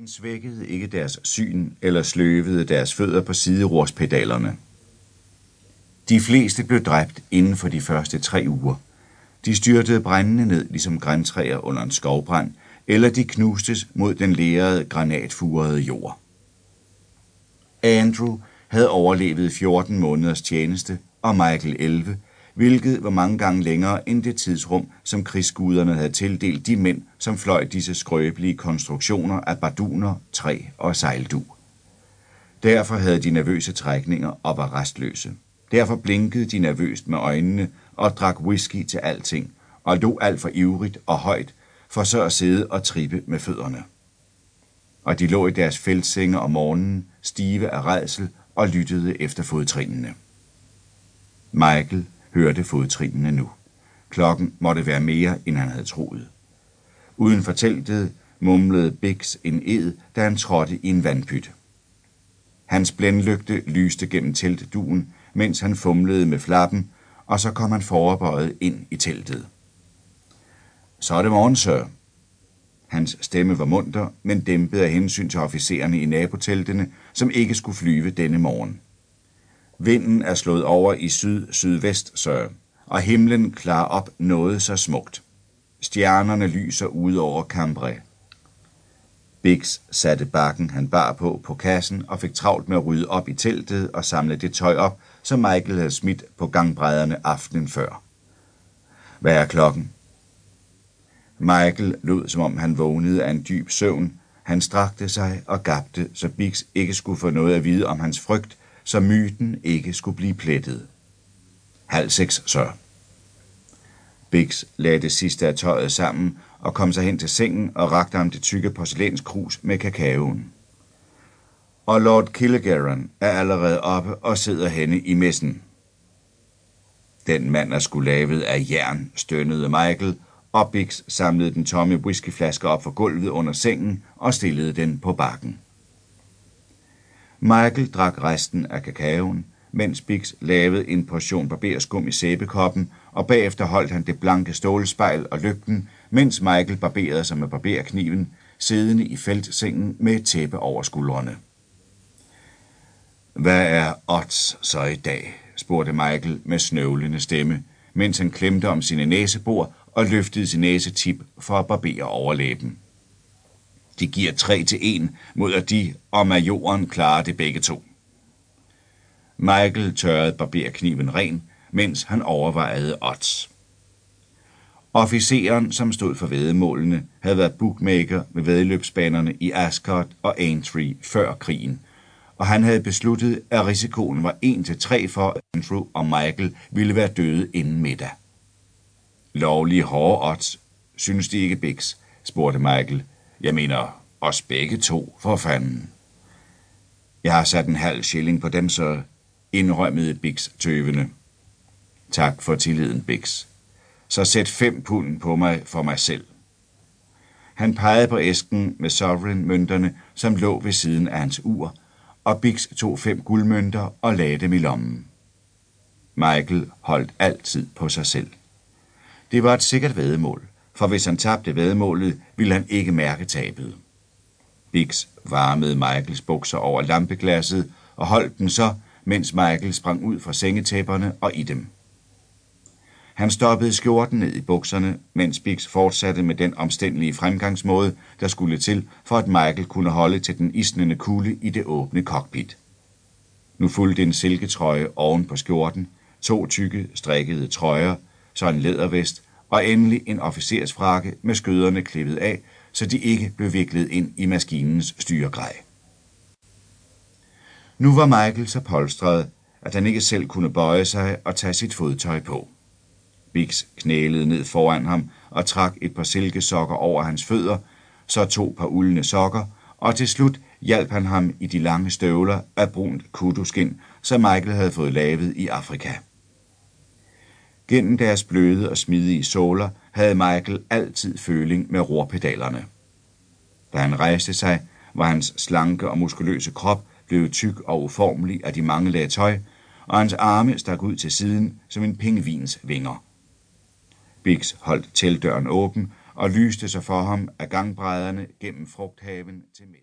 Den svækkede ikke deres syn eller sløvede deres fødder på siderorspedalerne. De fleste blev dræbt inden for de første tre uger. De styrtede brændende ned ligesom græntræer under en skovbrand, eller de knustes mod den lærede, granatfurede jord. Andrew havde overlevet 14 måneders tjeneste, og Michael 11, hvilket var mange gange længere end det tidsrum, som krigsguderne havde tildelt de mænd, som fløj disse skrøbelige konstruktioner af barduner, træ og sejldu. Derfor havde de nervøse trækninger og var restløse. Derfor blinkede de nervøst med øjnene og drak whisky til alting, og lå alt for ivrigt og højt, for så at sidde og trippe med fødderne. Og de lå i deres fældsenge om morgenen, stive af redsel og lyttede efter fodtrinene. Michael hørte fodtrinene nu. Klokken måtte være mere, end han havde troet. Uden for teltet mumlede Bix en ed, da han trådte i en vandpyt. Hans blændlygte lyste gennem teltduen, mens han fumlede med flappen, og så kom han forbøjet ind i teltet. Så er det morgen, sir. Hans stemme var munter, men dæmpet af hensyn til officererne i naboteltene, som ikke skulle flyve denne morgen. Vinden er slået over i syd-sydvest, sir, og himlen klarer op noget så smukt. Stjernerne lyser ud over Cambrai. Bix satte bakken, han bar på, på kassen og fik travlt med at rydde op i teltet og samle det tøj op, som Michael havde smidt på gangbrædderne aftenen før. Hvad er klokken? Michael lød, som om han vågnede af en dyb søvn. Han strakte sig og gabte, så Bix ikke skulle få noget at vide om hans frygt, så myten ikke skulle blive plettet. Halv seks, så. Bix lagde det sidste af tøjet sammen og kom sig hen til sengen og rakte ham det tykke porcelænskrus med kakaoen. Og Lord Killegaren er allerede oppe og sidder henne i messen. Den mand er skulle lavet af jern, stønnede Michael, og Bix samlede den tomme whiskyflaske op fra gulvet under sengen og stillede den på bakken. Michael drak resten af kakaoen, mens Bix lavede en portion barberskum i sæbekoppen, og bagefter holdt han det blanke stålspejl og lygten, mens Michael barberede sig med barberkniven, siddende i feltsengen med et tæppe over skuldrene. Hvad er odds så i dag? spurgte Michael med snøvlende stemme, mens han klemte om sine næsebor og løftede sin næsetip for at barbere overlæben. De giver 3 til 1 mod at de og majoren klarer det begge to. Michael tørrede barberkniven ren, mens han overvejede odds. Officeren, som stod for vedemålene, havde været bookmaker ved vedløbsbanerne i Ascot og Aintree før krigen, og han havde besluttet, at risikoen var 1-3 for, at Andrew og Michael ville være døde inden middag. Lovlige hårde odds, synes de ikke, Bix, spurgte Michael. Jeg mener, os begge to, for fanden. Jeg har sat en halv shilling på dem, så indrømmede Bix tøvende. Tak for tilliden, Bix. Så sæt fem pund på mig for mig selv. Han pegede på æsken med sovereign-mønterne, som lå ved siden af hans ur, og Bix tog fem guldmønter og lagde dem i lommen. Michael holdt altid på sig selv. Det var et sikkert vedemål, for hvis han tabte vedmålet, ville han ikke mærke tabet. Bix varmede Michaels bukser over lampeglasset og holdt den så, mens Michael sprang ud fra sengetæpperne og i dem. Han stoppede skjorten ned i bukserne, mens Bix fortsatte med den omstændelige fremgangsmåde, der skulle til, for at Michael kunne holde til den isnende kulde i det åbne cockpit. Nu fulgte en silketrøje oven på skjorten, to tykke, strikkede trøjer, så en lædervest og endelig en officersfrakke med skøderne klippet af, så de ikke blev viklet ind i maskinens styregrej. Nu var Michael så polstret, at han ikke selv kunne bøje sig og tage sit fodtøj på. Bix knælede ned foran ham og trak et par silkesokker over hans fødder, så to par uldne sokker, og til slut hjalp han ham i de lange støvler af brunt kuduskin, som Michael havde fået lavet i Afrika. Gennem deres bløde og smidige såler havde Michael altid føling med rorpedalerne. Da han rejste sig, var hans slanke og muskuløse krop blevet tyk og uformelig af de mange lag tøj, og hans arme stak ud til siden som en pingvins vinger. Bix holdt teltdøren åben og lyste sig for ham af gangbrædderne gennem frugthaven til mest.